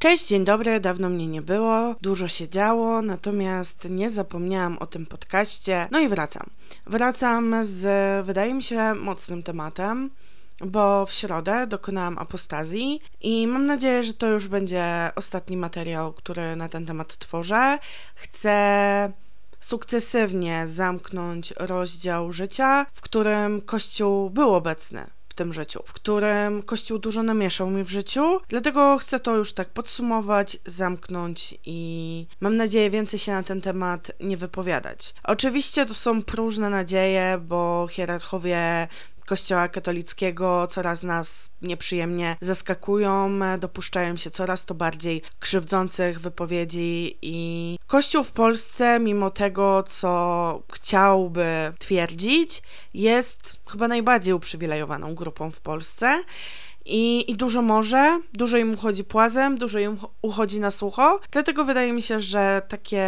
Cześć, dzień dobry, dawno mnie nie było, dużo się działo, natomiast nie zapomniałam o tym podcaście. No i wracam. Wracam z, wydaje mi się, mocnym tematem, bo w środę dokonałam apostazji i mam nadzieję, że to już będzie ostatni materiał, który na ten temat tworzę. Chcę sukcesywnie zamknąć rozdział życia, w którym Kościół był obecny w tym życiu, w którym Kościół dużo namieszał mi w życiu. Dlatego chcę to już tak podsumować, zamknąć i mam nadzieję więcej się na ten temat nie wypowiadać. Oczywiście to są próżne nadzieje, bo hierarchowie Kościoła katolickiego coraz nas nieprzyjemnie zaskakują, dopuszczają się coraz to bardziej krzywdzących wypowiedzi i Kościół w Polsce, mimo tego, co chciałby twierdzić, jest chyba najbardziej uprzywilejowaną grupą w Polsce. I, I dużo może, dużo im uchodzi płazem, dużo im uchodzi na sucho. Dlatego wydaje mi się, że takie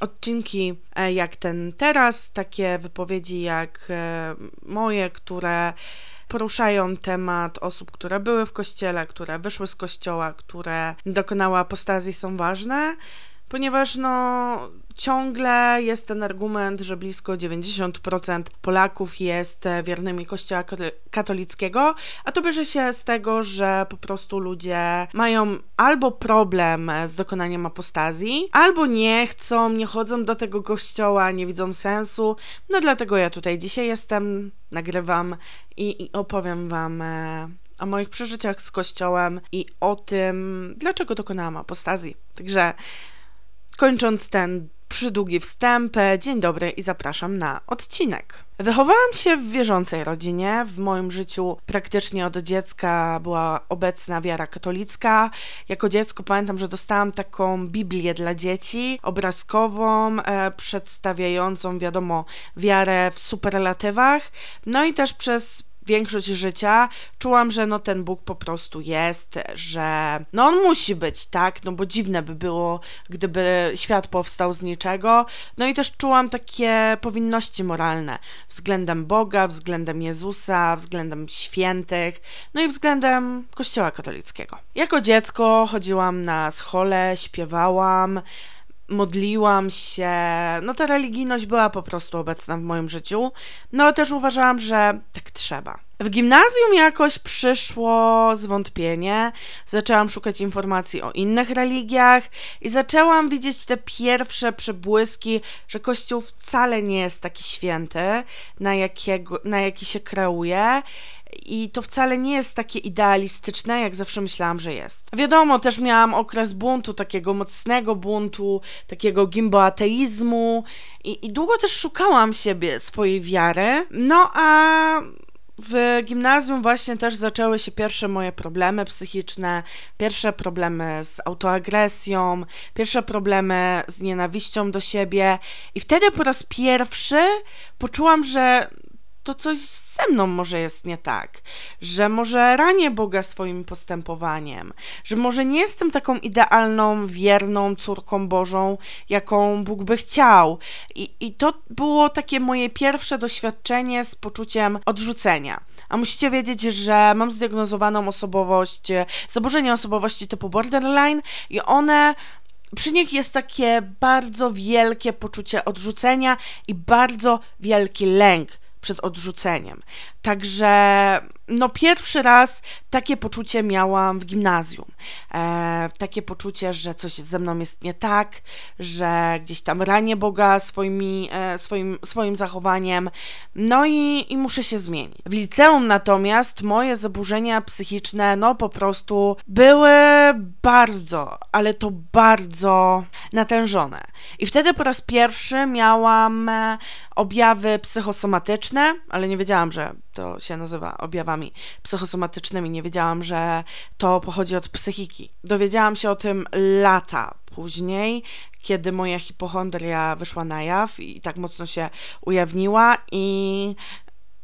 odcinki e, jak ten teraz, takie wypowiedzi jak e, moje, które poruszają temat osób, które były w kościele, które wyszły z kościoła, które dokonały apostazji, są ważne ponieważ no ciągle jest ten argument, że blisko 90% Polaków jest e, wiernymi Kościoła katolickiego, a to bierze się z tego, że po prostu ludzie mają albo problem z dokonaniem apostazji, albo nie chcą, nie chodzą do tego kościoła, nie widzą sensu. No dlatego ja tutaj dzisiaj jestem, nagrywam i, i opowiem wam e, o moich przeżyciach z kościołem i o tym, dlaczego dokonałam apostazji. Także Kończąc ten przydługi wstęp, dzień dobry i zapraszam na odcinek. Wychowałam się w wierzącej rodzinie. W moim życiu praktycznie od dziecka była obecna wiara katolicka. Jako dziecko pamiętam, że dostałam taką Biblię dla dzieci, obrazkową, e, przedstawiającą, wiadomo, wiarę w superlatywach. No i też przez większość życia czułam, że no ten Bóg po prostu jest, że no on musi być, tak? No bo dziwne by było, gdyby świat powstał z niczego. No i też czułam takie powinności moralne względem Boga, względem Jezusa, względem świętych, no i względem Kościoła katolickiego. Jako dziecko chodziłam na schole, śpiewałam, modliłam się, no ta religijność była po prostu obecna w moim życiu, no też uważałam, że tak trzeba. W gimnazjum jakoś przyszło zwątpienie, zaczęłam szukać informacji o innych religiach i zaczęłam widzieć te pierwsze przebłyski, że Kościół wcale nie jest taki święty, na, jakiego, na jaki się kreuje i to wcale nie jest takie idealistyczne, jak zawsze myślałam, że jest. Wiadomo, też miałam okres buntu, takiego mocnego buntu, takiego gimboateizmu i, i długo też szukałam siebie, swojej wiary. No a w gimnazjum właśnie też zaczęły się pierwsze moje problemy psychiczne, pierwsze problemy z autoagresją, pierwsze problemy z nienawiścią do siebie. I wtedy po raz pierwszy poczułam, że to coś ze mną może jest nie tak, że może ranię Boga swoim postępowaniem, że może nie jestem taką idealną, wierną córką Bożą, jaką Bóg by chciał. I, i to było takie moje pierwsze doświadczenie z poczuciem odrzucenia. A musicie wiedzieć, że mam zdiagnozowaną osobowość, zaburzenie osobowości typu borderline i one przy nich jest takie bardzo wielkie poczucie odrzucenia i bardzo wielki lęk przed odrzuceniem. Także no pierwszy raz takie poczucie miałam w gimnazjum. E, takie poczucie, że coś ze mną jest nie tak, że gdzieś tam ranię Boga swoimi, e, swoim, swoim zachowaniem, no i, i muszę się zmienić. W liceum natomiast moje zaburzenia psychiczne, no po prostu były bardzo, ale to bardzo natężone. I wtedy po raz pierwszy miałam e, objawy psychosomatyczne, ale nie wiedziałam, że to się nazywa objawami psychosomatycznymi. Nie wiedziałam, że to pochodzi od psychiki. Dowiedziałam się o tym lata później, kiedy moja hipochondria wyszła na jaw i tak mocno się ujawniła i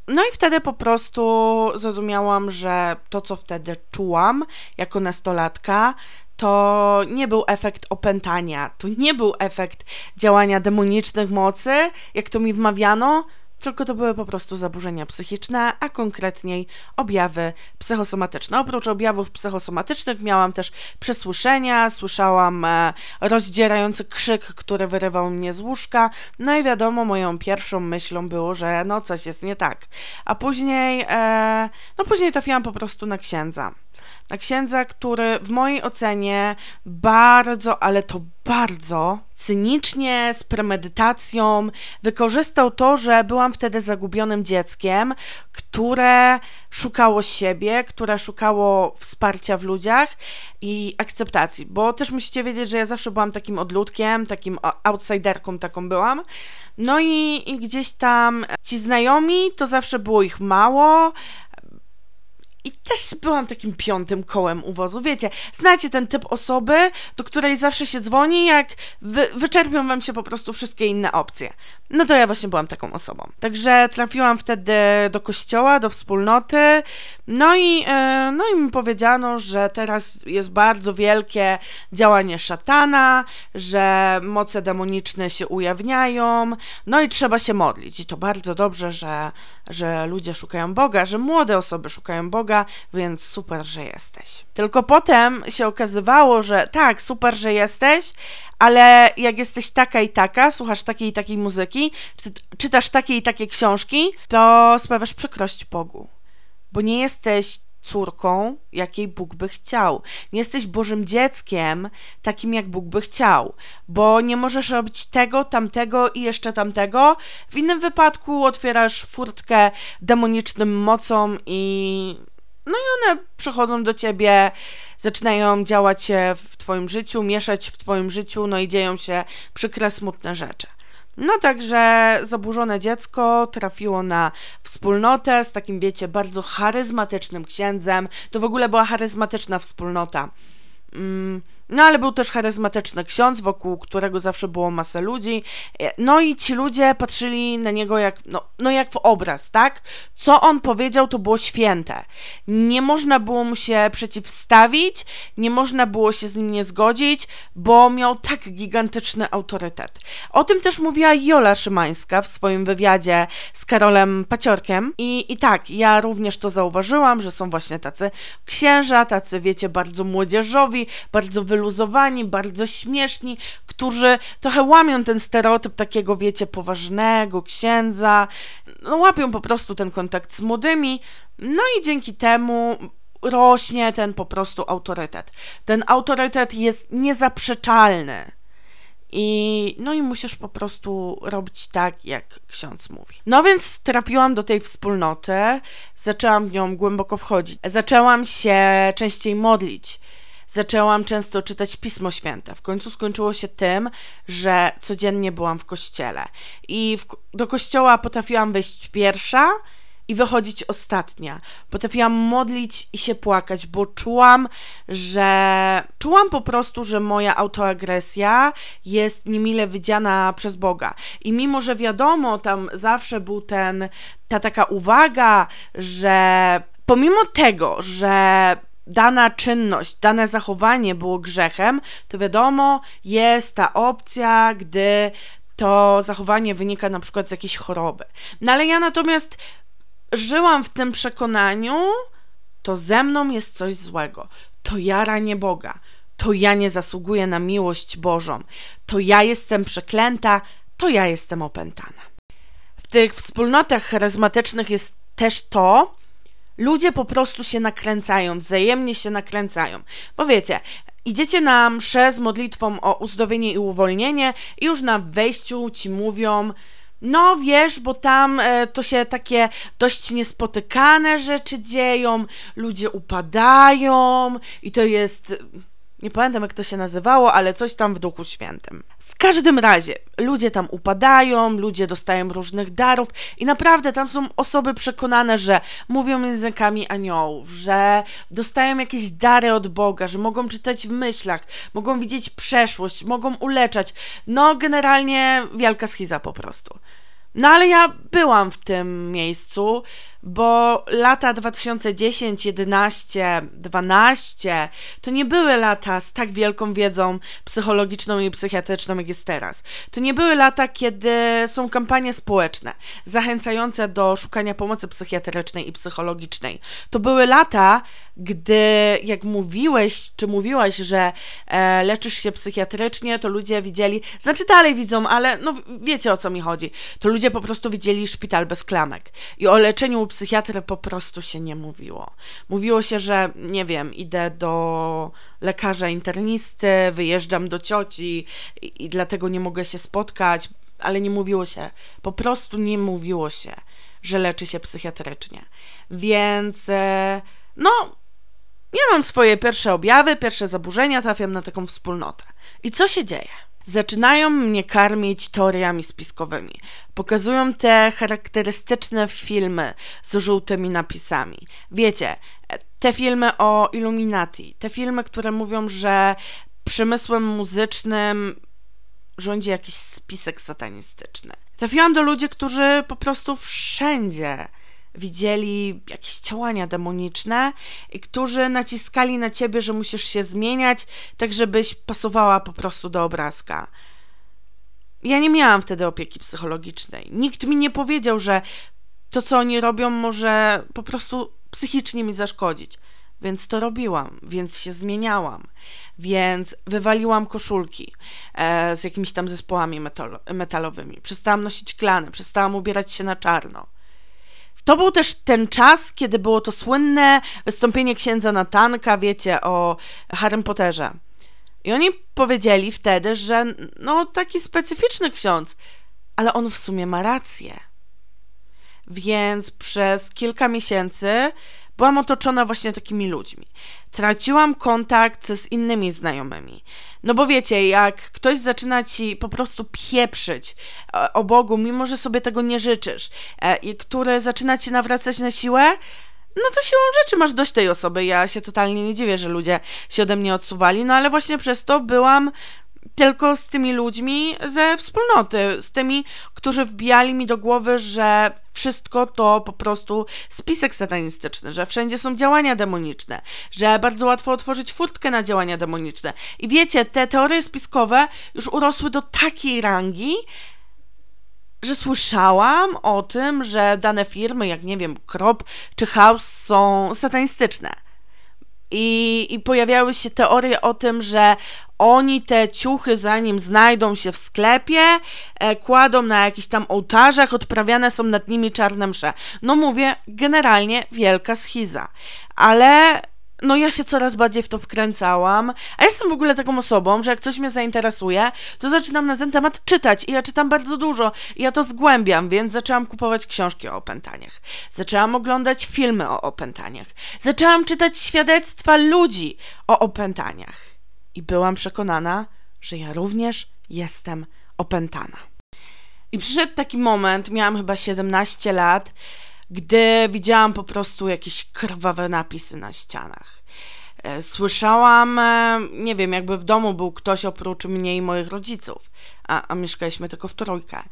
no i wtedy po prostu zrozumiałam, że to, co wtedy czułam jako nastolatka, to nie był efekt opętania, to nie był efekt działania demonicznych mocy, jak to mi wmawiano, tylko to były po prostu zaburzenia psychiczne, a konkretniej objawy psychosomatyczne. Oprócz objawów psychosomatycznych miałam też przesłyszenia, słyszałam e, rozdzierający krzyk, który wyrywał mnie z łóżka, no i wiadomo, moją pierwszą myślą było, że no coś jest nie tak. A później, e, no później trafiłam po prostu na księdza na księdza, który w mojej ocenie bardzo, ale to bardzo cynicznie, z premedytacją wykorzystał to, że byłam wtedy zagubionym dzieckiem, które szukało siebie, które szukało wsparcia w ludziach i akceptacji, bo też musicie wiedzieć, że ja zawsze byłam takim odludkiem, takim outsiderką taką byłam. No i, i gdzieś tam ci znajomi, to zawsze było ich mało, i też byłam takim piątym kołem uwozu. Wiecie, znacie ten typ osoby, do której zawsze się dzwoni, jak wy, wyczerpią wam się po prostu wszystkie inne opcje. No to ja właśnie byłam taką osobą. Także trafiłam wtedy do kościoła, do wspólnoty, no i, e, no i mi powiedziano, że teraz jest bardzo wielkie działanie szatana, że moce demoniczne się ujawniają, no i trzeba się modlić. I to bardzo dobrze, że, że ludzie szukają Boga, że młode osoby szukają Boga, więc super, że jesteś. Tylko potem się okazywało, że tak, super, że jesteś, ale jak jesteś taka i taka, słuchasz takiej i takiej muzyki, czy, czytasz takie i takie książki, to sprawiasz przykrość Bogu. Bo nie jesteś córką, jakiej Bóg by chciał. Nie jesteś Bożym dzieckiem, takim jak Bóg by chciał, bo nie możesz robić tego, tamtego i jeszcze tamtego. W innym wypadku otwierasz furtkę demonicznym mocom i no i one przychodzą do ciebie, zaczynają działać się w twoim życiu, mieszać w twoim życiu, no i dzieją się przykre, smutne rzeczy. No także zaburzone dziecko trafiło na wspólnotę z takim, wiecie, bardzo charyzmatycznym księdzem. To w ogóle była charyzmatyczna wspólnota. No ale był też charyzmatyczny ksiądz, wokół którego zawsze było masę ludzi. E, no i ci ludzie patrzyli na niego jak, no, no jak w obraz, tak? Co on powiedział, to było święte. Nie można było mu się przeciwstawić, nie można było się z nim nie zgodzić, bo miał tak gigantyczny autorytet. O tym też mówiła Jola Szymańska w swoim wywiadzie z Karolem Paciorkiem. I, I tak, ja również to zauważyłam, że są właśnie tacy księża, tacy, wiecie, bardzo młodzieżowi, bardzo wy wyluzowani, bardzo śmieszni, którzy trochę łamią ten stereotyp takiego, wiecie, poważnego księdza, no, łapią po prostu ten kontakt z młodymi, no i dzięki temu rośnie ten po prostu autorytet. Ten autorytet jest niezaprzeczalny. I, no i musisz po prostu robić tak, jak ksiądz mówi. No więc trafiłam do tej wspólnoty, zaczęłam w nią głęboko wchodzić, zaczęłam się częściej modlić zaczęłam często czytać Pismo Święte. W końcu skończyło się tym, że codziennie byłam w kościele. I w, do kościoła potrafiłam wejść pierwsza i wychodzić ostatnia. Potrafiłam modlić i się płakać, bo czułam, że czułam po prostu, że moja autoagresja jest niemile widziana przez Boga. I mimo, że wiadomo, tam zawsze był ten, ta taka uwaga, że pomimo tego, że dana czynność, dane zachowanie było grzechem, to wiadomo, jest ta opcja, gdy to zachowanie wynika na przykład z jakiejś choroby. No ale ja natomiast żyłam w tym przekonaniu, to ze mną jest coś złego. To ja ranię Boga. To ja nie zasługuję na miłość Bożą. To ja jestem przeklęta. To ja jestem opętana. W tych wspólnotach charyzmatycznych jest też to, ludzie po prostu się nakręcają, wzajemnie się nakręcają. Bo wiecie, idziecie na mszę z modlitwą o uzdrowienie i uwolnienie i już na wejściu ci mówią, no wiesz, bo tam e, to się takie dość niespotykane rzeczy dzieją, ludzie upadają i to jest nie pamiętam jak to się nazywało, ale coś tam w Duchu Świętym. W każdym razie, ludzie tam upadają, ludzie dostają różnych darów i naprawdę tam są osoby przekonane, że mówią językami aniołów, że dostają jakieś dary od Boga, że mogą czytać w myślach, mogą widzieć przeszłość, mogą uleczać. No, generalnie wielka schiza po prostu. No ale ja byłam w tym miejscu, bo lata 2010, 11, 12 to nie były lata z tak wielką wiedzą psychologiczną i psychiatryczną, jak jest teraz. To nie były lata, kiedy są kampanie społeczne zachęcające do szukania pomocy psychiatrycznej i psychologicznej. To były lata, gdy jak mówiłeś, czy mówiłaś, że e, leczysz się psychiatrycznie, to ludzie widzieli, znaczy dalej widzą, ale no wiecie o co mi chodzi. To ludzie po prostu widzieli szpital bez klamek. I o leczeniu psychiatry po prostu się nie mówiło. Mówiło się, że nie wiem, idę do lekarza internisty, wyjeżdżam do cioci i, i dlatego nie mogę się spotkać, ale nie mówiło się, po prostu nie mówiło się, że leczy się psychiatrycznie. Więc e, no, ja mam swoje pierwsze objawy, pierwsze zaburzenia, trafiam na taką wspólnotę. I co się dzieje? Zaczynają mnie karmić teoriami spiskowymi. Pokazują te charakterystyczne filmy z żółtymi napisami. Wiecie, te filmy o Illuminati, te filmy, które mówią, że przemysłem muzycznym rządzi jakiś spisek satanistyczny. Trafiłam do ludzi, którzy po prostu wszędzie widzieli jakieś działania demoniczne i którzy naciskali na ciebie, że musisz się zmieniać, tak żebyś pasowała po prostu do obrazka. Ja nie miałam wtedy opieki psychologicznej. Nikt mi nie powiedział, że to, co oni robią, może po prostu psychicznie mi zaszkodzić. Więc to robiłam, więc się zmieniałam, więc wywaliłam koszulki e, z jakimiś tam zespołami metal metalowymi. Przestałam nosić klany, przestałam ubierać się na czarno. To był też ten czas, kiedy było to słynne wystąpienie księdza Natanka, wiecie, o Harrym Potterze. I oni powiedzieli wtedy, że no taki specyficzny ksiądz, ale on w sumie ma rację. Więc przez kilka miesięcy byłam otoczona właśnie takimi ludźmi. Traciłam kontakt z innymi znajomymi. No bo wiecie, jak ktoś zaczyna ci po prostu pieprzyć e, o Bogu, mimo że sobie tego nie życzysz, e, i który zaczyna ci nawracać na siłę, no to siłą rzeczy masz dość tej osoby. Ja się totalnie nie dziwię, że ludzie się ode mnie odsuwali, no ale właśnie przez to byłam tylko z tymi ludźmi ze wspólnoty, z tymi, którzy wbijali mi do głowy, że wszystko to po prostu spisek satanistyczny, że wszędzie są działania demoniczne, że bardzo łatwo otworzyć furtkę na działania demoniczne. I wiecie, te teorie spiskowe już urosły do takiej rangi, że słyszałam o tym, że dane firmy, jak nie wiem, Krop czy House są satanistyczne. I, I pojawiały się teorie o tym, że oni te ciuchy, zanim znajdą się w sklepie, e, kładą na jakichś tam ołtarzach, odprawiane są nad nimi czarne msze. No mówię, generalnie wielka schiza. Ale no ja się coraz bardziej w to wkręcałam, a jestem w ogóle taką osobą, że jak coś mnie zainteresuje, to zaczynam na ten temat czytać i ja czytam bardzo dużo i ja to zgłębiam, więc zaczęłam kupować książki o opętaniach. Zaczęłam oglądać filmy o opętaniach. Zaczęłam czytać świadectwa ludzi o opętaniach. I byłam przekonana, że ja również jestem opętana. I przyszedł taki moment, miałam chyba 17 lat, gdy widziałam po prostu jakieś krwawe napisy na ścianach. E, słyszałam, e, nie wiem, jakby w domu był ktoś oprócz mnie i moich rodziców, a, a mieszkaliśmy tylko w trójkę.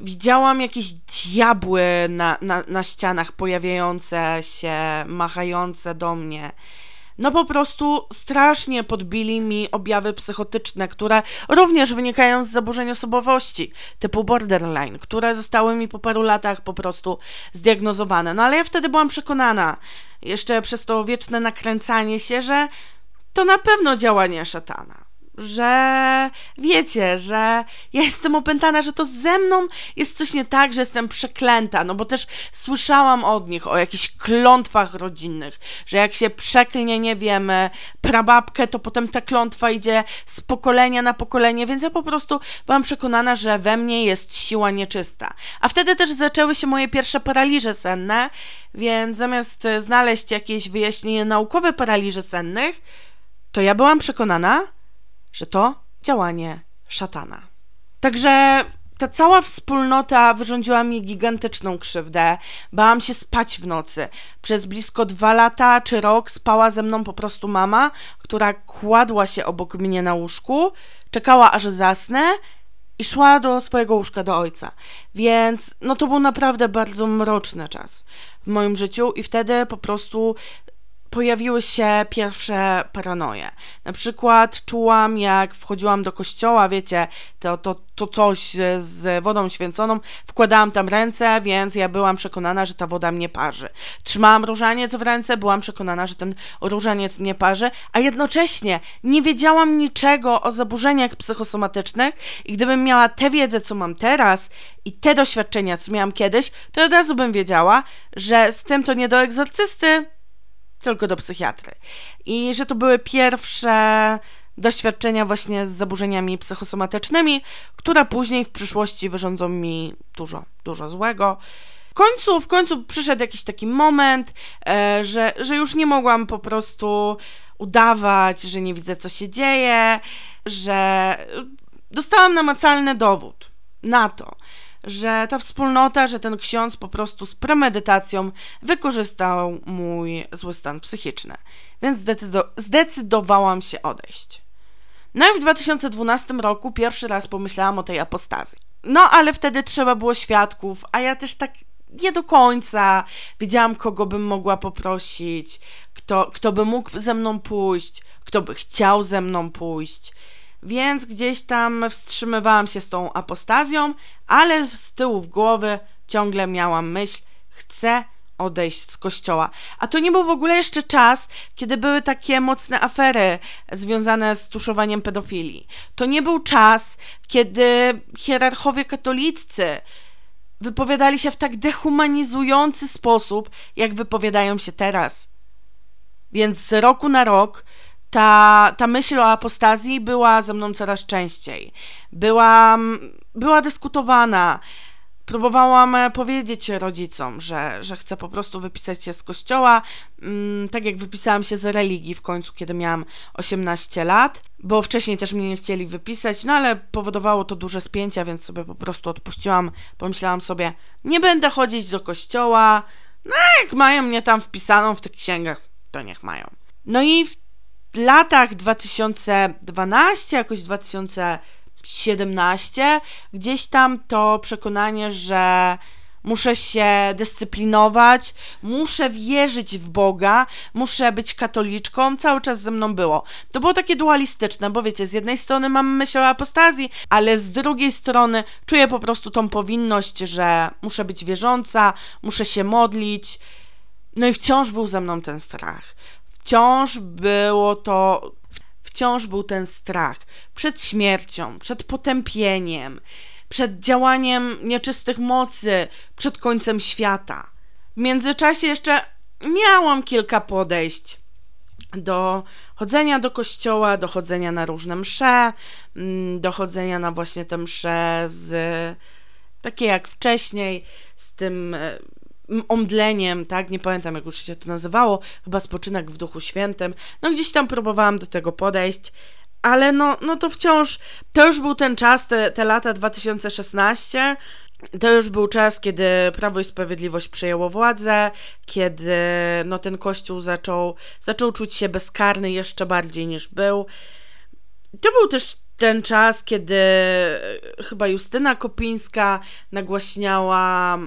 Widziałam jakieś diabły na, na, na ścianach pojawiające się, machające do mnie. No po prostu strasznie podbili mi objawy psychotyczne, które również wynikają z zaburzeń osobowości typu borderline, które zostały mi po paru latach po prostu zdiagnozowane. No ale ja wtedy byłam przekonana, jeszcze przez to wieczne nakręcanie się, że to na pewno działanie szatana że wiecie, że ja jestem opętana, że to ze mną jest coś nie tak, że jestem przeklęta, no bo też słyszałam od nich o jakichś klątwach rodzinnych, że jak się przeklnie, nie wiem, prababkę, to potem ta klątwa idzie z pokolenia na pokolenie, więc ja po prostu byłam przekonana, że we mnie jest siła nieczysta. A wtedy też zaczęły się moje pierwsze paraliże senne, więc zamiast znaleźć jakieś wyjaśnienie naukowe paraliży sennych, to ja byłam przekonana, że to działanie szatana. Także ta cała wspólnota wyrządziła mi gigantyczną krzywdę. Bałam się spać w nocy. Przez blisko dwa lata czy rok spała ze mną po prostu mama, która kładła się obok mnie na łóżku, czekała aż zasnę i szła do swojego łóżka do ojca. Więc no to był naprawdę bardzo mroczny czas w moim życiu i wtedy po prostu pojawiły się pierwsze paranoje. Na przykład czułam, jak wchodziłam do kościoła, wiecie, to, to, to coś z wodą święconą, wkładałam tam ręce, więc ja byłam przekonana, że ta woda mnie parzy. Trzymałam różaniec w ręce, byłam przekonana, że ten różaniec mnie parzy, a jednocześnie nie wiedziałam niczego o zaburzeniach psychosomatycznych i gdybym miała tę wiedzę, co mam teraz i te doświadczenia, co miałam kiedyś, to od razu bym wiedziała, że z tym to nie do egzorcysty, tylko do psychiatry. I że to były pierwsze doświadczenia właśnie z zaburzeniami psychosomatycznymi, które później w przyszłości wyrządzą mi dużo, dużo złego. W końcu, w końcu przyszedł jakiś taki moment, e, że, że już nie mogłam po prostu udawać, że nie widzę, co się dzieje, że dostałam namacalny dowód na to, że ta wspólnota, że ten ksiądz po prostu z premedytacją wykorzystał mój zły stan psychiczny. Więc zdecydo zdecydowałam się odejść. No i w 2012 roku pierwszy raz pomyślałam o tej apostazji. No ale wtedy trzeba było świadków, a ja też tak nie do końca wiedziałam, kogo bym mogła poprosić, kto, kto by mógł ze mną pójść, kto by chciał ze mną pójść więc gdzieś tam wstrzymywałam się z tą apostazją, ale z tyłu w głowy ciągle miałam myśl, chcę odejść z kościoła. A to nie był w ogóle jeszcze czas, kiedy były takie mocne afery związane z tuszowaniem pedofilii. To nie był czas, kiedy hierarchowie katoliccy wypowiadali się w tak dehumanizujący sposób, jak wypowiadają się teraz. Więc z roku na rok ta, ta myśl o apostazji była ze mną coraz częściej. Była, była dyskutowana. Próbowałam e, powiedzieć rodzicom, że, że chcę po prostu wypisać się z kościoła, mm, tak jak wypisałam się z religii w końcu, kiedy miałam 18 lat, bo wcześniej też mnie nie chcieli wypisać, no ale powodowało to duże spięcia, więc sobie po prostu odpuściłam. Pomyślałam sobie, nie będę chodzić do kościoła, no jak mają mnie tam wpisaną w tych księgach, to niech mają. No i w latach 2012, jakoś 2017, gdzieś tam to przekonanie, że muszę się dyscyplinować, muszę wierzyć w Boga, muszę być katoliczką, cały czas ze mną było. To było takie dualistyczne, bo wiecie, z jednej strony mam myśl o apostazji, ale z drugiej strony czuję po prostu tą powinność, że muszę być wierząca, muszę się modlić. No i wciąż był ze mną ten strach wciąż było to, wciąż był ten strach przed śmiercią, przed potępieniem, przed działaniem nieczystych mocy, przed końcem świata. W międzyczasie jeszcze miałam kilka podejść do chodzenia do kościoła, do chodzenia na różne msze, mm, do chodzenia na właśnie te msze z takie jak wcześniej, z tym e, omdleniem, tak, nie pamiętam jak już się to nazywało, chyba spoczynek w Duchu Świętym, no gdzieś tam próbowałam do tego podejść, ale no, no to wciąż, to już był ten czas, te, te lata 2016, to już był czas, kiedy Prawo i Sprawiedliwość przejęło władzę, kiedy no, ten kościół zaczął, zaczął czuć się bezkarny jeszcze bardziej niż był. To był też ten czas, kiedy chyba Justyna Kopińska nagłaśniała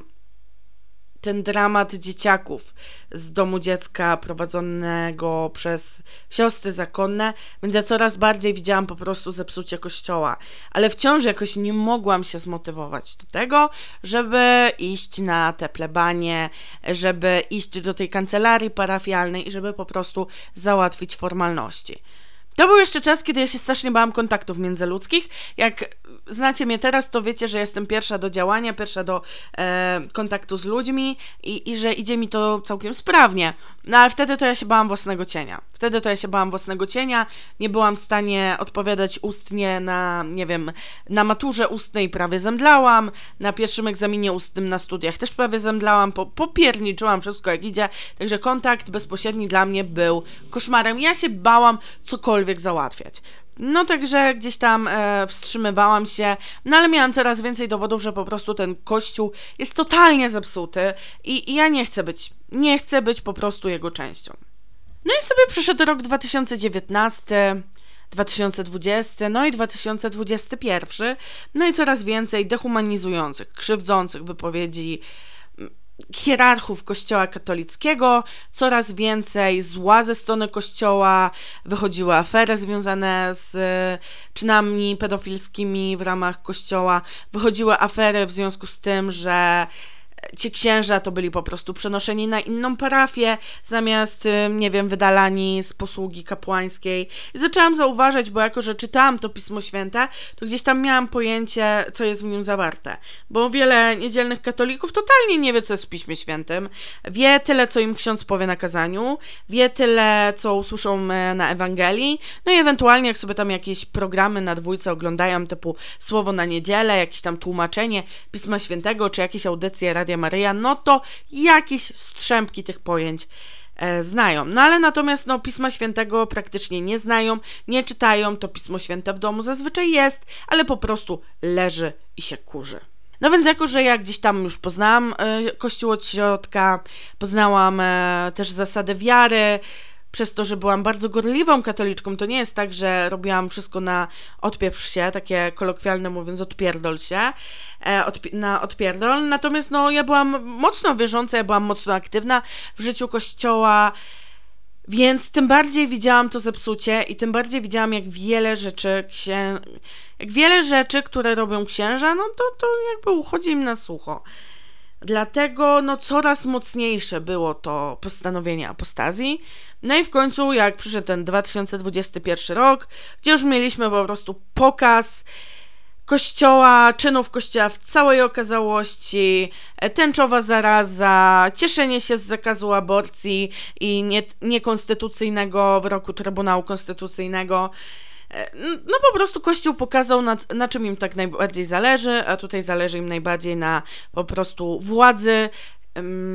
ten dramat dzieciaków z domu dziecka prowadzonego przez siostry zakonne, więc ja coraz bardziej widziałam po prostu zepsucie kościoła. Ale wciąż jakoś nie mogłam się zmotywować do tego, żeby iść na te plebanie, żeby iść do tej kancelarii parafialnej i żeby po prostu załatwić formalności. To był jeszcze czas, kiedy ja się strasznie bałam kontaktów międzyludzkich. Jak znacie mnie teraz, to wiecie, że jestem pierwsza do działania, pierwsza do e, kontaktu z ludźmi i, i że idzie mi to całkiem sprawnie. No ale wtedy to ja się bałam własnego cienia. Wtedy to ja się bałam własnego cienia. Nie byłam w stanie odpowiadać ustnie na, nie wiem, na maturze ustnej prawie zemdlałam, na pierwszym egzaminie ustnym na studiach też prawie zemdlałam, po, popierniczyłam wszystko jak idzie. Także kontakt bezpośredni dla mnie był koszmarem. Ja się bałam cokolwiek załatwiać. No także gdzieś tam e, wstrzymywałam się, no ale miałam coraz więcej dowodów, że po prostu ten kościół jest totalnie zepsuty i, i ja nie chcę być, nie chcę być po prostu jego częścią. No i sobie przyszedł rok 2019, 2020, no i 2021, no i coraz więcej dehumanizujących, krzywdzących wypowiedzi hierarchów Kościoła katolickiego, coraz więcej zła ze strony Kościoła, wychodziły afery związane z czynami pedofilskimi w ramach Kościoła, wychodziły afery w związku z tym, że ci księża to byli po prostu przenoszeni na inną parafię, zamiast, y, nie wiem, wydalani z posługi kapłańskiej. I zaczęłam zauważać, bo jako, że czytałam to Pismo Święte, to gdzieś tam miałam pojęcie, co jest w nim zawarte. Bo wiele niedzielnych katolików totalnie nie wie, co jest w Piśmie Świętym. Wie tyle, co im ksiądz powie na kazaniu, wie tyle, co usłyszą e, na Ewangelii, no i ewentualnie, jak sobie tam jakieś programy na dwójce oglądają, typu Słowo na niedzielę, jakieś tam tłumaczenie Pisma Świętego, czy jakieś audycje Radia Maryja, no to jakieś strzępki tych pojęć e, znają. No ale natomiast no, Pisma Świętego praktycznie nie znają, nie czytają, to Pismo Święte w domu zazwyczaj jest, ale po prostu leży i się kurzy. No więc jako, że ja gdzieś tam już poznałam e, Kościół od środka, poznałam e, też zasady wiary, przez to, że byłam bardzo gorliwą katoliczką, to nie jest tak, że robiłam wszystko na odpieprz się, takie kolokwialne mówiąc, odpierdol się, e, odpi na odpierdol. Natomiast no, ja byłam mocno wierząca, ja byłam mocno aktywna w życiu kościoła, więc tym bardziej widziałam to zepsucie i tym bardziej widziałam, jak wiele rzeczy księ... jak wiele rzeczy, które robią księża, no to, to jakby uchodzi im na sucho. Dlatego no, coraz mocniejsze było to postanowienie apostazji. No i w końcu, jak przyszedł ten 2021 rok, gdzie już mieliśmy po prostu pokaz kościoła, czynów kościoła w całej okazałości, e, tęczowa zaraza, cieszenie się z zakazu aborcji i nie, niekonstytucyjnego wyroku Trybunału Konstytucyjnego. E, no po prostu Kościół pokazał, na, na czym im tak najbardziej zależy, a tutaj zależy im najbardziej na po prostu władzy,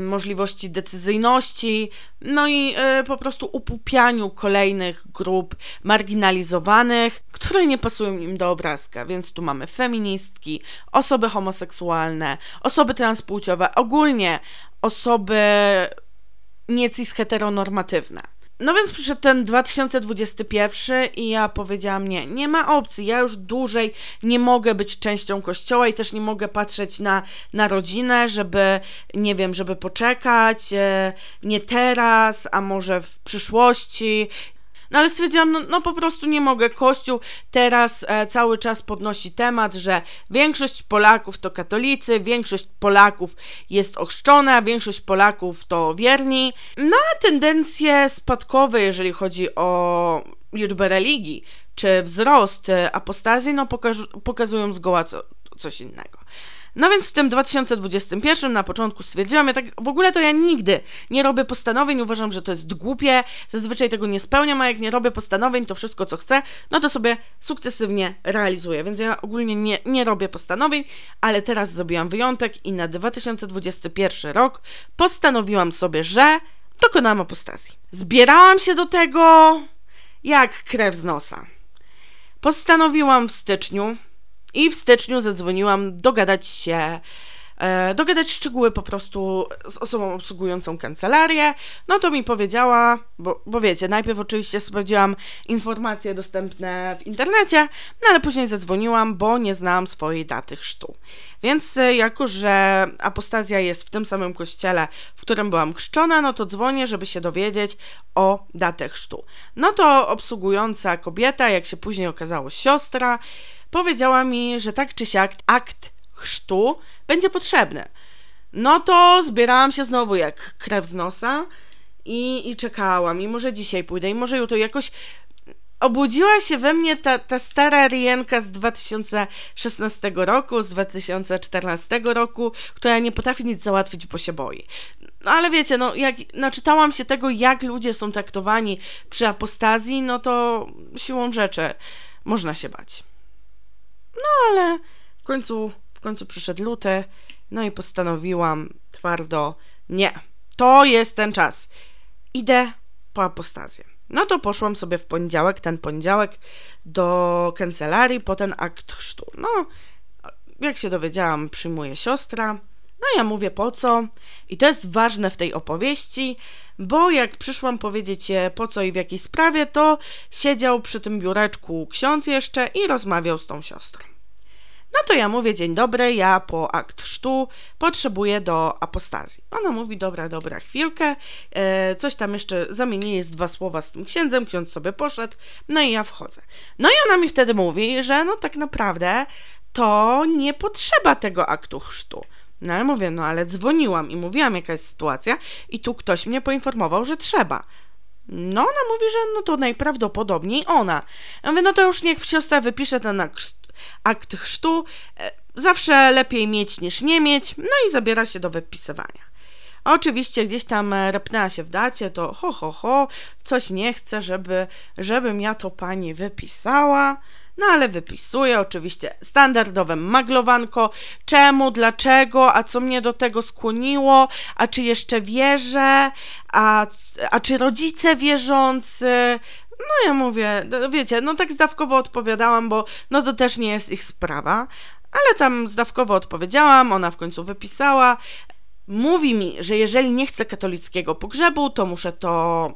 możliwości decyzyjności, no i e, po prostu upupianiu kolejnych grup marginalizowanych, które nie pasują im do obrazka. Więc tu mamy feministki, osoby homoseksualne, osoby transpłciowe, ogólnie osoby niecis heteronormatywne. No więc przyszedł ten 2021 i ja powiedziałam nie, nie ma opcji, ja już dłużej nie mogę być częścią kościoła i też nie mogę patrzeć na, na rodzinę, żeby, nie wiem, żeby poczekać, e, nie teraz, a może w przyszłości. No ale stwierdziłam, no, no po prostu nie mogę. Kościół teraz e, cały czas podnosi temat, że większość Polaków to katolicy, większość Polaków jest ochrzczona, większość Polaków to wierni. No a tendencje spadkowe, jeżeli chodzi o liczbę religii, czy wzrost e, apostazji, no pokazują zgoła co, coś innego. No więc w tym 2021 na początku stwierdziłam, ja tak w ogóle to ja nigdy nie robię postanowień, uważam, że to jest głupie, zazwyczaj tego nie spełniam, a jak nie robię postanowień, to wszystko co chcę, no to sobie sukcesywnie realizuję, więc ja ogólnie nie, nie robię postanowień, ale teraz zrobiłam wyjątek i na 2021 rok postanowiłam sobie, że dokonałam apostazji. Zbierałam się do tego jak krew z nosa. Postanowiłam w styczniu, i w styczniu zadzwoniłam dogadać się, e, dogadać szczegóły po prostu z osobą obsługującą kancelarię. No to mi powiedziała, bo, bo wiecie, najpierw oczywiście sprawdziłam informacje dostępne w internecie, no ale później zadzwoniłam, bo nie znałam swojej daty chrztu. Więc e, jako, że apostazja jest w tym samym kościele, w którym byłam chrzczona, no to dzwonię, żeby się dowiedzieć o datę chrztu. No to obsługująca kobieta, jak się później okazało siostra, powiedziała mi, że tak czy siak akt chrztu będzie potrzebny. No to zbierałam się znowu jak krew z nosa i, i czekałam. I może dzisiaj pójdę, i może jutro jakoś obudziła się we mnie ta, ta stara rienka z 2016 roku, z 2014 roku, która nie potrafi nic załatwić, bo się boi. No ale wiecie, no jak naczytałam się tego, jak ludzie są traktowani przy apostazji, no to siłą rzeczy można się bać. No ale w końcu, w końcu przyszedł luty, no i postanowiłam twardo, nie, to jest ten czas. Idę po apostazję. No to poszłam sobie w poniedziałek, ten poniedziałek do kancelarii po ten akt chrztu. No, jak się dowiedziałam, przyjmuje siostra No ja mówię po co? I to jest ważne w tej opowieści, bo jak przyszłam powiedzieć je po co i w jakiej sprawie, to siedział przy tym biureczku ksiądz jeszcze i rozmawiał z tą siostrą. No to ja mówię, dzień dobry, ja po akt chrztu potrzebuję do apostazji. Ona mówi, dobra, dobra, chwilkę, e, coś tam jeszcze zamienili z dwa słowa z tym księdzem, ksiądz sobie poszedł, no i ja wchodzę. No i ona mi wtedy mówi, że no tak naprawdę to nie potrzeba tego aktu chrztu. No ale mówię, no ale dzwoniłam i mówiłam jaka jest sytuacja i tu ktoś mnie poinformował, że trzeba. No ona mówi, że no to najprawdopodobniej ona. Ja mówię, no to już niech siostra wypisze ten akt, chrztu. E, zawsze lepiej mieć niż nie mieć. No i zabiera się do wypisywania. Oczywiście gdzieś tam repnęła się w dacie, to ho, ho, ho, coś nie chcę, żeby, żebym ja to pani wypisała. No ale wypisuję oczywiście standardowe maglowanko. Czemu, dlaczego, a co mnie do tego skłoniło, a czy jeszcze wierzę, a, a czy rodzice wierzący. No ja mówię, no wiecie, no tak zdawkowo odpowiadałam, bo no to też nie jest ich sprawa. Ale tam zdawkowo odpowiedziałam, ona w końcu wypisała. Mówi mi, że jeżeli nie chcę katolickiego pogrzebu, to muszę to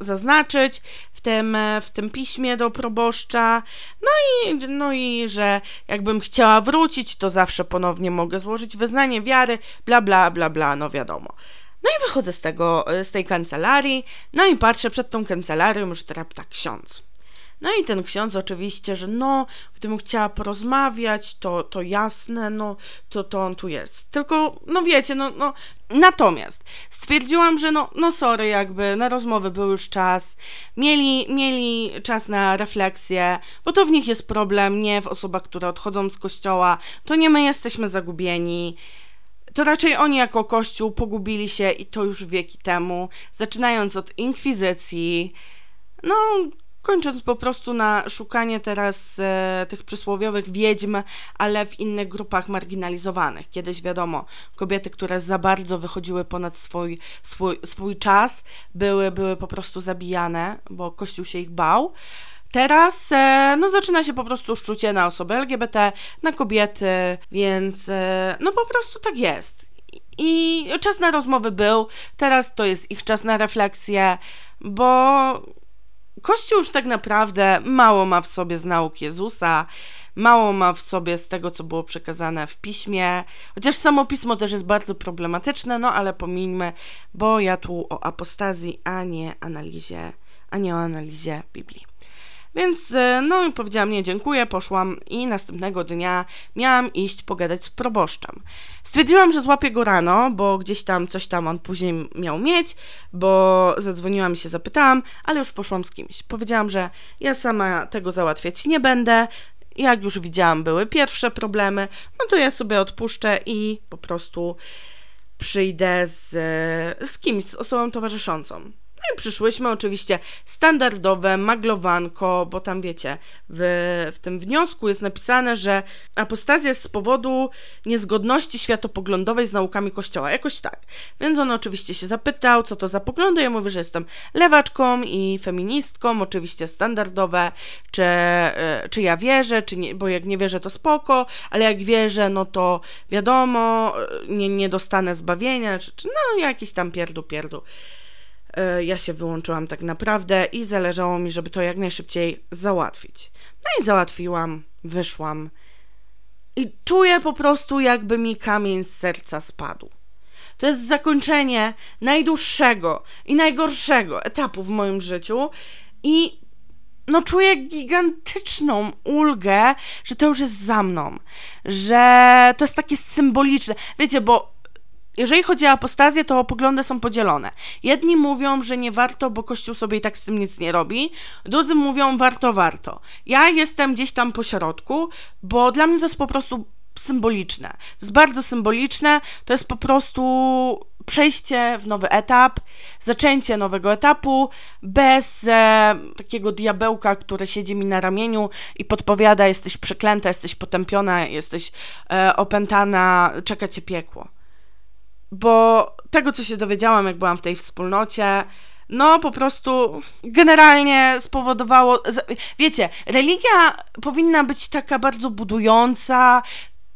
zaznaczyć w tym, w tym piśmie do proboszcza. No i, no i że jakbym chciała wrócić, to zawsze ponownie mogę złożyć wyznanie wiary, bla, bla, bla, bla, no wiadomo. No i wychodzę z tego, z tej kancelarii, no i patrzę przed tą kancelarią już trapta ksiądz. No i ten ksiądz oczywiście, że no, gdybym chciała porozmawiać, to, to jasne, no, to, to on tu jest. Tylko, no wiecie, no, no, natomiast stwierdziłam, że no, no sorry, jakby na rozmowy był już czas, mieli, mieli czas na refleksję, bo to w nich jest problem, nie w osobach, które odchodzą z kościoła, to nie my jesteśmy zagubieni, to raczej oni jako kościół pogubili się i to już wieki temu, zaczynając od inkwizycji, no, kończąc po prostu na szukanie teraz e, tych przysłowiowych wiedźm, ale w innych grupach marginalizowanych. Kiedyś wiadomo, kobiety, które za bardzo wychodziły ponad swój, swój, swój czas, były, były po prostu zabijane, bo Kościół się ich bał. Teraz e, no, zaczyna się po prostu szczucie na osoby LGBT, na kobiety, więc e, no po prostu tak jest. I czas na rozmowy był, teraz to jest ich czas na refleksję, bo Kościół już tak naprawdę mało ma w sobie z nauk Jezusa, mało ma w sobie z tego, co było przekazane w piśmie, chociaż samo pismo też jest bardzo problematyczne, no ale pomińmy, bo ja tu o apostazji, a nie analizie, a nie o analizie Biblii. Więc e, no i powiedziałam nie dziękuję, poszłam i następnego dnia miałam iść pogadać z proboszczem. Stwierdziłam, że złapię go rano, bo gdzieś tam coś tam on później miał mieć, bo zadzwoniłam i się zapytałam, ale już poszłam z kimś. Powiedziałam, że ja sama tego załatwiać nie będę, jak już widziałam, były pierwsze problemy, no to ja sobie odpuszczę i po prostu przyjdę z, z kimś, z osobą towarzyszącą. No i przyszłyśmy oczywiście standardowe maglowanko, bo tam wiecie, w, w tym wniosku jest napisane, że apostazja jest z powodu niezgodności światopoglądowej z naukami Kościoła, jakoś tak. Więc on oczywiście się zapytał, co to za poglądy. Ja mówię, że jestem lewaczką i feministką, oczywiście standardowe, czy, e, czy ja wierzę, czy nie, bo jak nie wierzę, to spoko, ale jak wierzę, no to wiadomo, nie, nie dostanę zbawienia, czy, czy no jakiś tam pierdu, pierdu. E, ja się wyłączyłam tak naprawdę i zależało mi, żeby to jak najszybciej załatwić. No i załatwiłam, wyszłam i czuję po prostu, jakby mi kamień z serca spadł. To jest zakończenie najdłuższego i najgorszego etapu w moim życiu i no czuję gigantyczną ulgę, że to już jest za mną, że to jest takie symboliczne. Wiecie, bo jeżeli chodzi o apostazję, to poglądy są podzielone. Jedni mówią, że nie warto, bo Kościół sobie i tak z tym nic nie robi. Drudzy mówią, warto, warto. Ja jestem gdzieś tam po środku, bo dla mnie to jest po prostu symboliczne. To jest bardzo symboliczne. To jest po prostu przejście w nowy etap, zaczęcie nowego etapu bez e, takiego diabełka, który siedzi mi na ramieniu i podpowiada: jesteś przeklęta, jesteś potępiona, jesteś e, opętana, czeka cię piekło bo tego, co się dowiedziałam, jak byłam w tej wspólnocie, no po prostu generalnie spowodowało. Wiecie, religia powinna być taka bardzo budująca,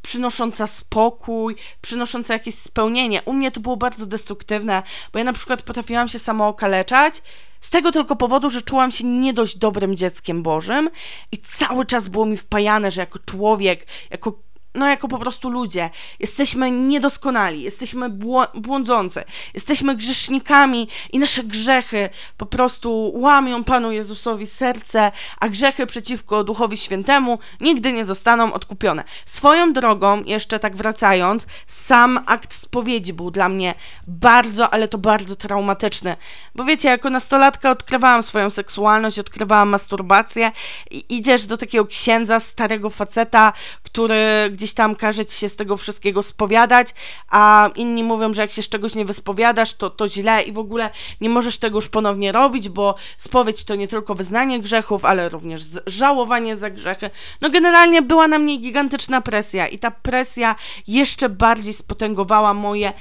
przynosząca spokój, przynosząca jakieś spełnienie. U mnie to było bardzo destruktywne, bo ja na przykład potrafiłam się samo okaleczać z tego tylko powodu, że czułam się nie dość dobrym dzieckiem Bożym i cały czas było mi wpajane, że jako człowiek, jako no jako po prostu ludzie. Jesteśmy niedoskonali, jesteśmy błądzący, jesteśmy grzesznikami i nasze grzechy po prostu łamią Panu Jezusowi serce, a grzechy przeciwko Duchowi Świętemu nigdy nie zostaną odkupione. Swoją drogą, jeszcze tak wracając, sam akt spowiedzi był dla mnie bardzo, ale to bardzo traumatyczny. Bo wiecie, jako nastolatka odkrywałam swoją seksualność, odkrywałam masturbację i idziesz do takiego księdza, starego faceta, który gdzieś tam każe ci się z tego wszystkiego spowiadać, a inni mówią, że jak się z czegoś nie wyspowiadasz, to, to źle i w ogóle nie możesz tego już ponownie robić, bo spowiedź to nie tylko wyznanie grzechów, ale również żałowanie za grzechy. No generalnie była na mnie gigantyczna presja i ta presja jeszcze bardziej spotęgowała moje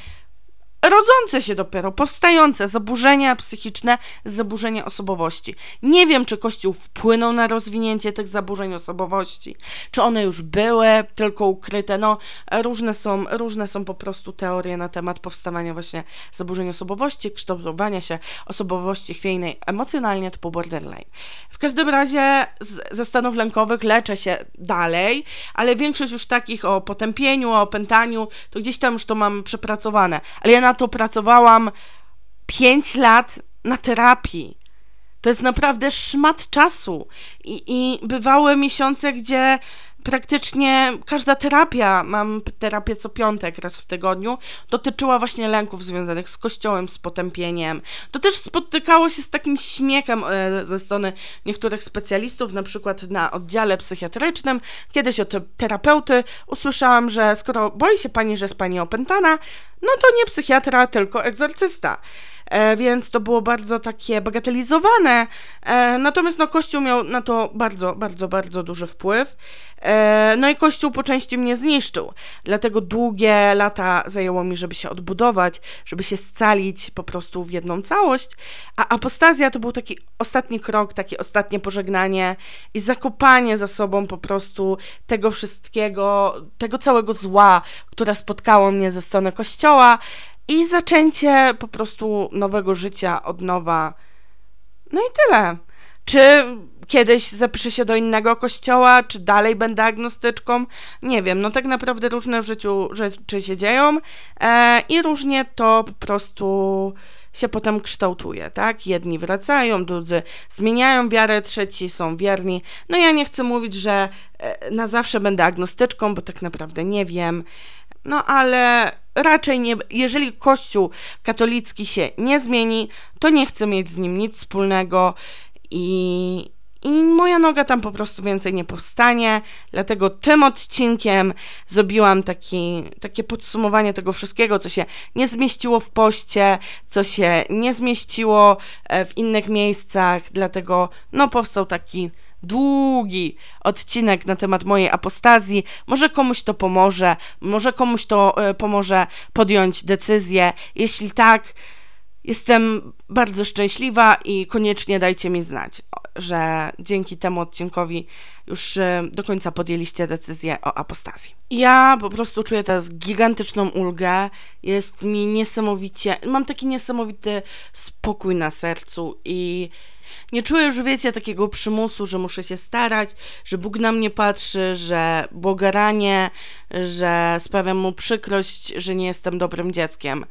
rodzące się dopiero, powstające zaburzenia psychiczne, zaburzenia osobowości. Nie wiem, czy Kościół wpłynął na rozwinięcie tych zaburzeń osobowości, czy one już były tylko ukryte. No, różne są, różne są po prostu teorie na temat powstawania właśnie zaburzeń osobowości, kształtowania się osobowości chwiejnej emocjonalnie typu borderline. W każdym razie z, ze stanów lękowych leczę się dalej, ale większość już takich o potępieniu, o opętaniu, to gdzieś tam już to mam przepracowane. Ale ja na to pracowałam 5 lat na terapii. To jest naprawdę szmat czasu. I, I bywały miesiące, gdzie praktycznie każda terapia, mam terapię co piątek raz w tygodniu, dotyczyła właśnie lęków związanych z kościołem, z potępieniem. To też spotykało się z takim śmiechem e, ze strony niektórych specjalistów, na przykład na oddziale psychiatrycznym. Kiedyś od terapeuty usłyszałam, że skoro boi się pani, że jest pani opętana, no to nie psychiatra, tylko egzorcysta. E, więc to było bardzo takie bagatelizowane. E, natomiast no, Kościół miał na to bardzo, bardzo, bardzo duży wpływ. E, no i Kościół po części mnie zniszczył. Dlatego długie lata zajęło mi, żeby się odbudować, żeby się scalić po prostu w jedną całość. A apostazja to był taki ostatni krok, takie ostatnie pożegnanie i zakopanie za sobą po prostu tego wszystkiego, tego całego zła, które spotkało mnie ze strony Kościoła i zaczęcie po prostu nowego życia od nowa. No i tyle. Czy kiedyś zapiszę się do innego kościoła, czy dalej będę agnostyczką? Nie wiem. No tak naprawdę różne w życiu rzeczy się dzieją e, i różnie to po prostu się potem kształtuje, tak? Jedni wracają, drudzy zmieniają wiarę, trzeci są wierni. No ja nie chcę mówić, że e, na zawsze będę agnostyczką, bo tak naprawdę nie wiem. No ale raczej nie, jeżeli Kościół katolicki się nie zmieni, to nie chcę mieć z nim nic wspólnego i, i moja noga tam po prostu więcej nie powstanie. Dlatego tym odcinkiem zrobiłam taki, takie podsumowanie tego wszystkiego, co się nie zmieściło w poście, co się nie zmieściło e, w innych miejscach. Dlatego no, powstał taki długi odcinek na temat mojej apostazji. Może komuś to pomoże, może komuś to e, pomoże podjąć decyzję. Jeśli tak, jestem bardzo szczęśliwa i koniecznie dajcie mi znać, że dzięki temu odcinkowi już e, do końca podjęliście decyzję o apostazji. Ja po prostu czuję teraz gigantyczną ulgę. Jest mi niesamowicie, mam taki niesamowity spokój na sercu i nie czuję już, wiecie, takiego przymusu, że muszę się starać, że Bóg na mnie patrzy, że Boga ranię, że sprawiam mu przykrość, że nie jestem dobrym dzieckiem.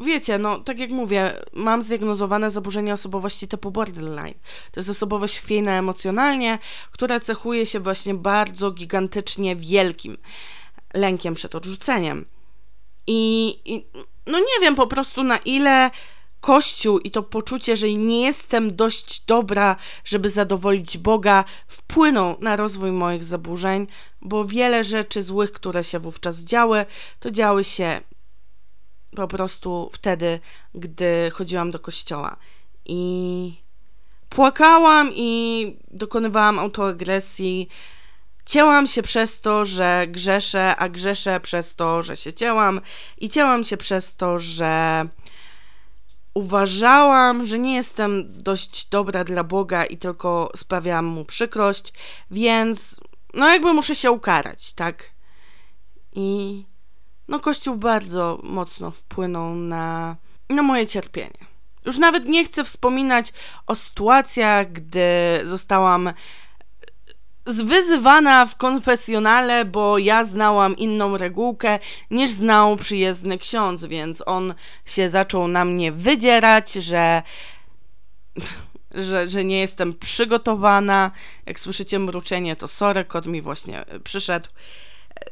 Wiecie, no tak jak mówię, mam zdiagnozowane zaburzenie osobowości typu borderline. To jest osobowość chwiejna emocjonalnie, która cechuje się właśnie bardzo gigantycznie wielkim lękiem przed odrzuceniem. I, I, no nie wiem po prostu na ile Kościół i to poczucie, że nie jestem dość dobra, żeby zadowolić Boga, wpłyną na rozwój moich zaburzeń, bo wiele rzeczy złych, które się wówczas działy, to działy się po prostu wtedy, gdy chodziłam do kościoła. I płakałam i dokonywałam autoagresji. Cięłam się przez to, że grzeszę, a grzeszę przez to, że się cięłam, i cięłam się przez to, że uważałam, że nie jestem dość dobra dla Boga i tylko sprawiałam mu przykrość, więc no jakby muszę się ukarać, tak? I no Kościół bardzo mocno wpłynął na, na moje cierpienie. Już nawet nie chcę wspominać o sytuacjach, gdy zostałam zwyzywana w konfesjonale, bo ja znałam inną regułkę niż znał przyjezdny ksiądz, więc on się zaczął na mnie wydzierać, że, że, że nie jestem przygotowana. Jak słyszycie mruczenie, to sorry, kot mi właśnie przyszedł.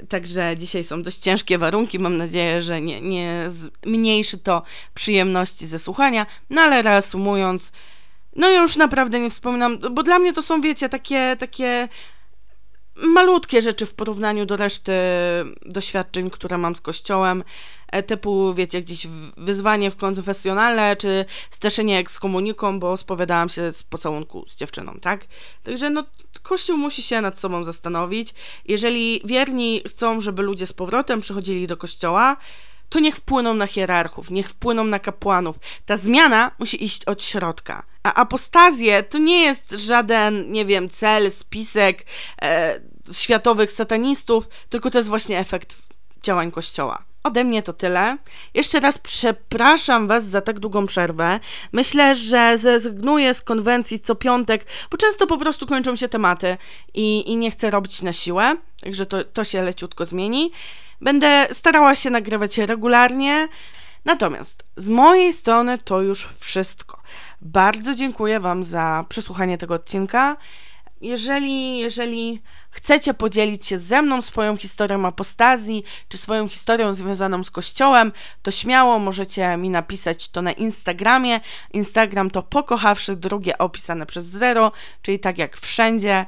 Także dzisiaj są dość ciężkie warunki. Mam nadzieję, że nie, nie zmniejszy to przyjemności ze słuchania. No ale reasumując, no ja już naprawdę nie wspominam, bo dla mnie to są, wiecie, takie, takie malutkie rzeczy w porównaniu do reszty doświadczeń, które mam z kościołem, e, typu, wiecie, gdzieś wyzwanie w konfesjonale, czy steszenie ekskomuniką, bo spowiadałam się z pocałunku z dziewczyną, tak? Także no, kościół musi się nad sobą zastanowić. Jeżeli wierni chcą, żeby ludzie z powrotem przychodzili do kościoła, to niech wpłyną na hierarchów, niech wpłyną na kapłanów. Ta zmiana musi iść od środka. A apostazję to nie jest żaden, nie wiem, cel, spisek e, światowych satanistów, tylko to jest właśnie efekt działań Kościoła. Ode mnie to tyle. Jeszcze raz przepraszam Was za tak długą przerwę. Myślę, że zrezygnuję z konwencji co piątek, bo często po prostu kończą się tematy i, i nie chcę robić na siłę, także to, to się leciutko zmieni. Będę starała się nagrywać regularnie. Natomiast z mojej strony to już wszystko. Bardzo dziękuję Wam za przesłuchanie tego odcinka. Jeżeli, jeżeli chcecie podzielić się ze mną swoją historią apostazji, czy swoją historią związaną z Kościołem, to śmiało możecie mi napisać to na Instagramie. Instagram to pokochawszy drugie opisane przez zero, czyli tak jak wszędzie.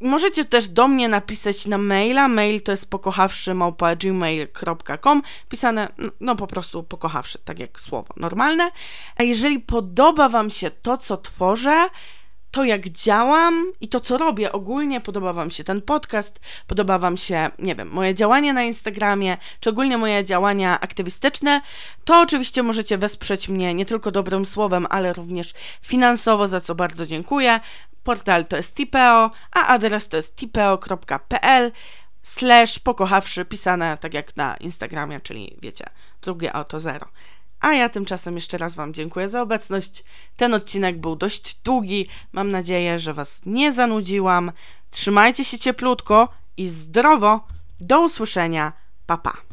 Możecie też do mnie napisać na maila. Mail to jest pokochawszy gmail.com pisane no po prostu pokochawszy, tak jak słowo normalne. A jeżeli podoba Wam się to, co tworzę, to jak działam i to co robię ogólnie, podoba Wam się ten podcast, podoba Wam się, nie wiem, moje działanie na Instagramie, czy ogólnie moje działania aktywistyczne, to oczywiście możecie wesprzeć mnie nie tylko dobrym słowem, ale również finansowo, za co bardzo dziękuję. Portal to jest Tipeo, a adres to jest tipeo.pl slash pokochawszy, pisane tak jak na Instagramie, czyli wiecie, drugie auto zero. A ja tymczasem jeszcze raz Wam dziękuję za obecność. Ten odcinek był dość długi. Mam nadzieję, że Was nie zanudziłam. Trzymajcie się cieplutko i zdrowo. Do usłyszenia. Pa pa.